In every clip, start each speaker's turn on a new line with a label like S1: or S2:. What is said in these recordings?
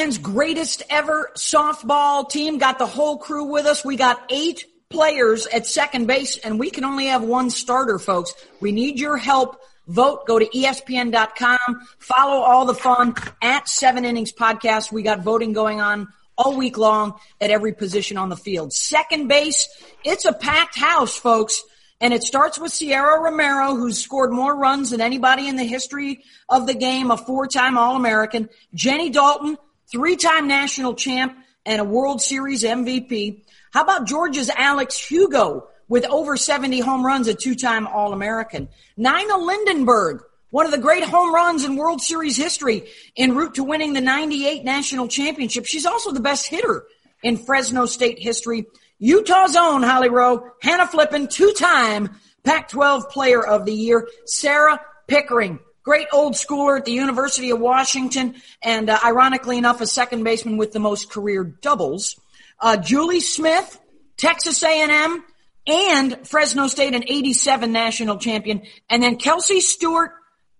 S1: Greatest ever softball team. Got the whole crew with us. We got eight players at second base and we can only have one starter, folks. We need your help. Vote. Go to ESPN.com. Follow all the fun at Seven Innings Podcast. We got voting going on all week long at every position on the field. Second base, it's a packed house, folks. And it starts with Sierra Romero, who's scored more runs than anybody in the history of the game, a four-time All-American. Jenny Dalton, three-time national champ and a World Series MVP. How about Georgia's Alex Hugo with over 70 home runs, a two-time All-American? Nina Lindenberg, one of the great home runs in World Series history en route to winning the 98 national championship. She's also the best hitter in Fresno State history. Utah's own Holly Rowe, Hannah Flippen, two-time Pac-12 Player of the Year, Sarah Pickering, great old schooler at the University of Washington, and uh, ironically enough, a second baseman with the most career doubles. Uh, Julie Smith, Texas A&M, and Fresno State, an 87 national champion, and then Kelsey Stewart,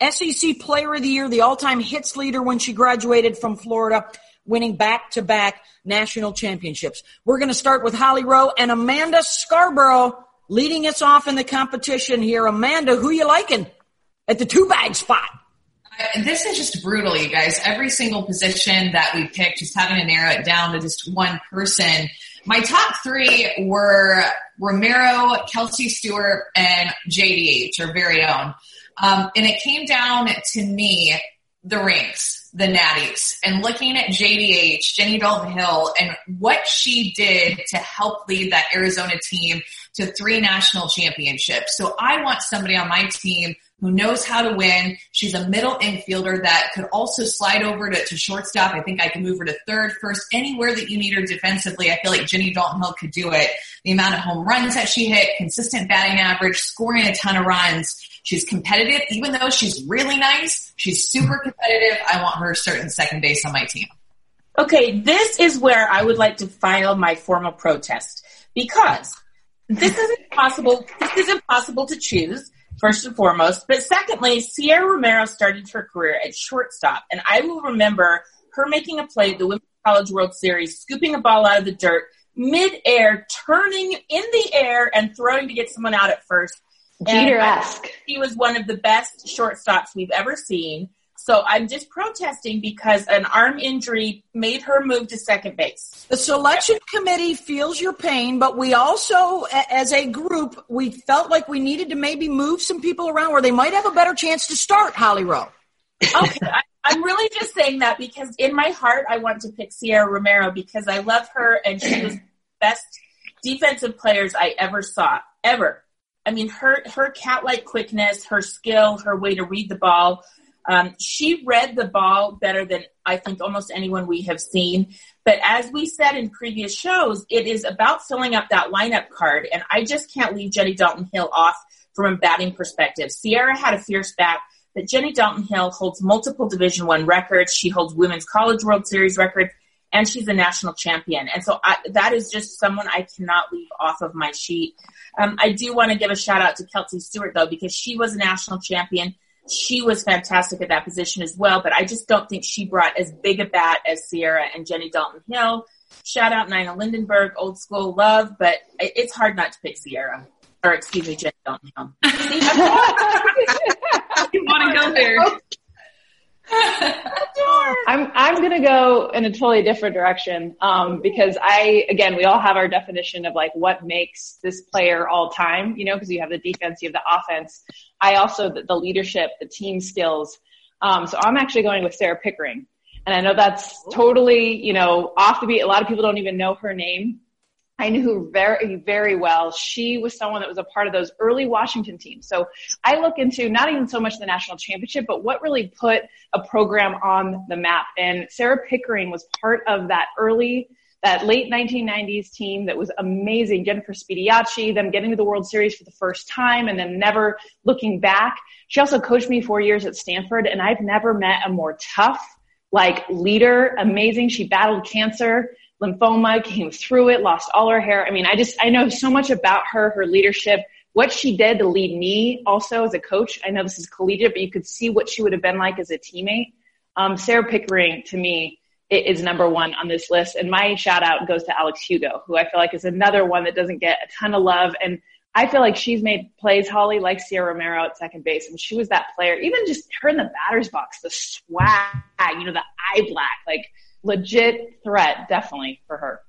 S1: SEC Player of the Year, the all-time hits leader when she graduated from Florida winning back-to-back national championships. We're going to start with Holly Rowe and Amanda Scarborough leading us off in the competition here. Amanda, who you liking at the two bag spot?
S2: Uh, this is just brutal, you guys. Every single position that we picked, just having to narrow it down to just one person. My top three were Romero, Kelsey Stewart, and JDH, our very own. Um, and it came down to me, the ranks the Natties and looking at JDH, Jenny Dalton Hill, and what she did to help lead that Arizona team to three national championships. So I want somebody on my team who knows how to win. She's a middle infielder that could also slide over to, to shortstop. I think I can move her to third, first, anywhere that you need her defensively. I feel like Jenny Dalton Hill could do it. The amount of home runs that she hit, consistent batting average, scoring a ton of runs. She's competitive, even though she's really nice. She's super competitive. I want her starting second base on my team.
S3: Okay, this is where I would like to file my formal protest because this is impossible. This is impossible to choose first and foremost. But secondly, Sierra Romero started her career at shortstop, and I will remember her making a play at the Women's College World Series, scooping a ball out of the dirt mid-air, turning in the air and throwing to get someone out at first.
S4: Jeter-esque.
S3: He was one of the best shortstops we've ever seen. So I'm just protesting because an arm injury made her move to second base.
S1: The selection committee feels your pain, but we also, as a group, we felt like we needed to maybe move some people around where they might have a better chance to start Holly Rowe.
S3: Okay. I, I'm really just saying that because in my heart, I want to pick Sierra Romero because I love her and she was best defensive players I ever saw, ever. I mean, her, her cat-like quickness, her skill, her way to read the ball, um, she read the ball better than I think almost anyone we have seen. But as we said in previous shows, it is about filling up that lineup card. And I just can't leave Jenny Dalton Hill off from a batting perspective. Sierra had a fierce bat, but Jenny Dalton Hill holds multiple Division One records. She holds Women's College World Series records, and she's a national champion. And so I, that is just someone I cannot leave off of my sheet. Um, I do want to give a shout out to Kelsey Stewart though, because she was a national champion she was fantastic at that position as well, but I just don't think she brought as big a bat as Sierra and Jenny Dalton Hill. Shout out Nina Lindenberg, old school love, but it's hard not to pick Sierra. Or excuse me, Jenny Dalton Hill.
S2: you want to go there?
S4: I'm I'm gonna go in a totally different direction um, because I again we all have our definition of like what makes this player all time, you know, because you have the defense, you have the offense. I also the, the leadership, the team skills. Um, so I'm actually going with Sarah Pickering, and I know that's totally you know off the beat. A lot of people don't even know her name, I knew her very, very well. She was someone that was a part of those early Washington teams. So I look into not even so much the national championship, but what really put a program on the map. And Sarah Pickering was part of that early, that late 1990s team that was amazing. Jennifer Spediacci, them getting to the World Series for the first time and then never looking back. She also coached me four years at Stanford and I've never met a more tough, like leader, amazing. She battled cancer lymphoma, came through it, lost all her hair. I mean, I just, I know so much about her, her leadership, what she did to lead me also as a coach. I know this is collegiate, but you could see what she would have been like as a teammate. Um, Sarah Pickering, to me, is number one on this list. And my shout out goes to Alex Hugo, who I feel like is another one that doesn't get a ton of love. And I feel like she's made plays, Holly, like Sierra Romero at second base. And she was that player, even just her in the batter's box, the swag, you know, the eye black, like legit threat, definitely for her.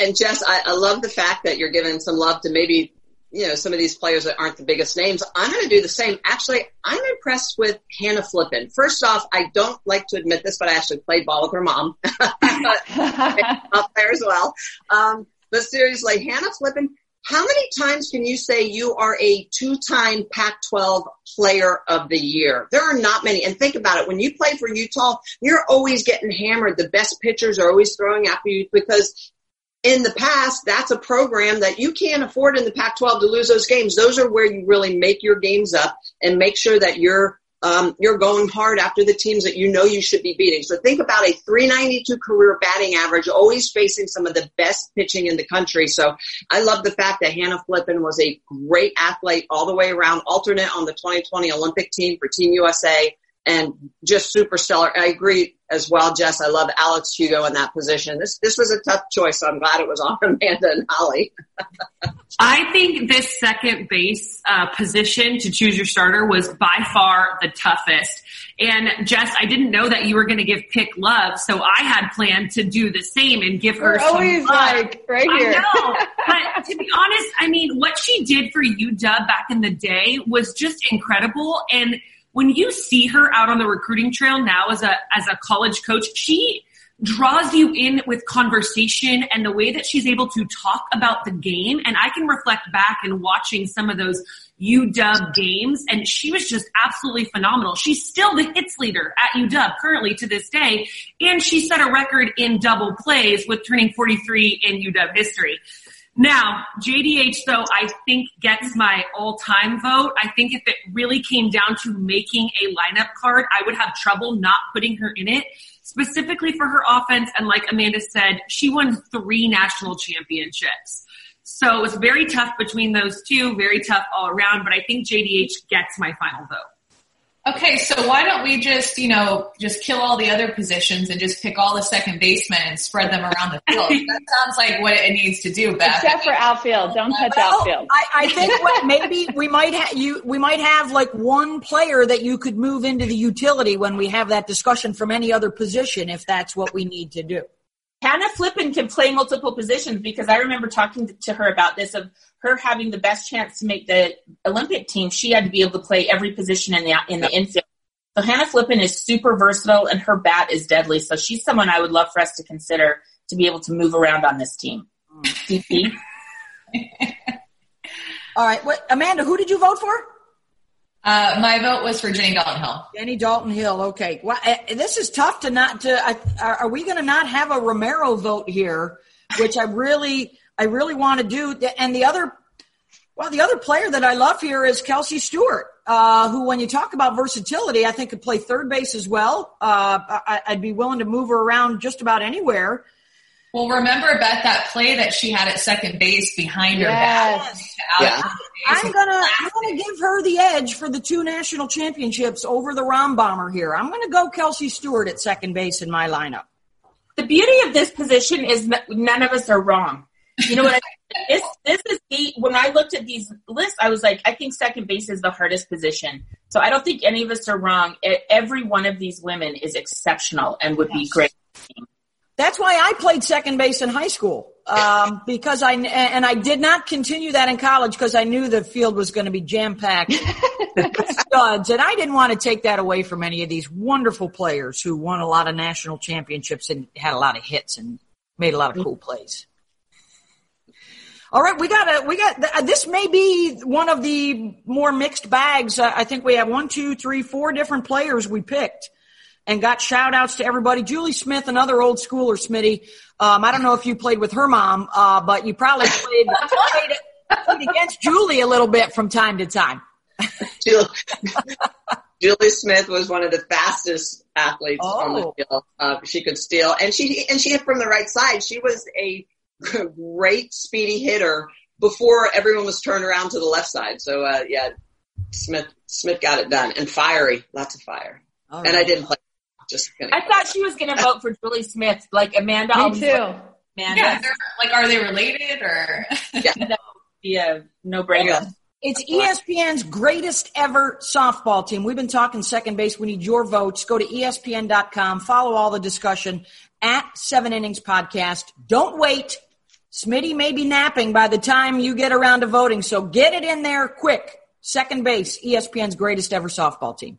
S5: And Jess, I, I love the fact that you're giving some love to maybe you know, some of these players that aren't the biggest names. I'm going to do the same. Actually, I'm impressed with Hannah Flippen. First off, I don't like to admit this, but I actually played ball with her mom. up there as well. Um, but seriously, Hannah Flippen, how many times can you say you are a two-time Pac-12 player of the year? There are not many. And think about it. When you play for Utah, you're always getting hammered. The best pitchers are always throwing after you because in the past, that's a program that you can't afford in the Pac-12 to lose those games. Those are where you really make your games up and make sure that you're um, you're going hard after the teams that you know you should be beating. So think about a 392 career batting average, always facing some of the best pitching in the country. So I love the fact that Hannah Flippen was a great athlete all the way around, alternate on the 2020 Olympic team for Team USA and just super stellar. I agree as well, Jess. I love Alex Hugo in that position. This this was a tough choice, so I'm glad it was on Amanda and Holly.
S6: I think this second base uh, position to choose your starter was by far the toughest. And Jess, I didn't know that you were going to give Pick love, so I had planned to do the same and give her
S4: We're
S6: some
S4: always
S6: love.
S4: like right here.
S6: I know, but to be honest, I mean, what she did for UW back in the day was just incredible and when you see her out on the recruiting trail now as a as a college coach, she draws you in with conversation and the way that she's able to talk about the game. And I can reflect back and watching some of those UW games and she was just absolutely phenomenal. She's still the hits leader at UW currently to this day. And she set a record in double plays with turning 43 in UW history. Now, JDH though, I think gets my all-time vote. I think if it really came down to making a lineup card, I would have trouble not putting her in it, specifically for her offense. And like Amanda said, she won three national championships. So it was very tough between those two, very tough all around, but I think JDH gets my final vote.
S2: Okay, so why don't we just, you know, just kill all the other positions and just pick all the second basemen and spread them around the field? that sounds like what it needs to do, Beth.
S4: Except for outfield. Don't touch
S1: Well,
S4: outfield.
S1: I, I think what maybe we might have you we might have like one player that you could move into the utility when we have that discussion from any other position if that's what we need to do.
S3: Hannah Flippen can play multiple positions because I remember talking to her about this of her having the best chance to make the Olympic team. She had to be able to play every position in the in the infield. So Hannah Flippen is super versatile and her bat is deadly. So she's someone I would love for us to consider to be able to move around on this team. Mm. CP.
S1: All right, what, Amanda, who did you vote for?
S2: Uh, my vote was for Jenny Dalton Hill.
S1: Jenny Dalton Hill. Okay, well, uh, this is tough to not to. Are we going to not have a Romero vote here? Which I really, I really want to do. And the other, well, the other player that I love here is Kelsey Stewart, uh, who, when you talk about versatility, I think could play third base as well. Uh, I, I'd be willing to move her around just about anywhere.
S2: Well, remember Beth that play that she had at second base behind her
S4: Yes.
S2: back.
S5: Yeah.
S1: I'm gonna I'm gonna give her the edge for the two national championships over the Rom Bomber here. I'm gonna go Kelsey Stewart at second base in my lineup.
S3: the beauty of this position is that none of us are wrong. You know what? I this this is the when I looked at these lists, I was like, I think second base is the hardest position. So I don't think any of us are wrong. Every one of these women is exceptional and would be great.
S1: That's why I played second base in high school um, because I and I did not continue that in college because I knew the field was going to be jam packed with studs, and I didn't want to take that away from any of these wonderful players who won a lot of national championships and had a lot of hits and made a lot of cool plays. All right, we got a we got uh, this may be one of the more mixed bags. I think we have one, two, three, four different players we picked and got shout outs to everybody. Julie Smith, another old schooler, Smitty. Um, I don't know if you played with her mom, uh, but you probably played, played, played against Julie a little bit from time to time.
S5: Julie, Julie Smith was one of the fastest athletes on
S1: Oh.
S5: the field. Uh, she could steal, and she and she hit from the right side. She was a great speedy hitter before everyone was turned around to the left side. So uh, yeah, Smith Smith got it done, and fiery, lots of fire. and I didn't play. Just kidding.
S3: I thought she was going to vote for Julie Smith, like Amanda.
S4: Me
S3: always
S4: too.
S3: Amanda.
S2: Yeah, like, are they related or?
S3: Yeah, no brainer.
S1: It's ESPN's greatest ever softball team. We've been talking second base. We need your votes. Go to ESPN.com. Follow all the discussion at Seven Innings Podcast. Don't wait. Smitty may be napping by the time you get around to voting, so get it in there quick. Second base, ESPN's greatest ever softball team.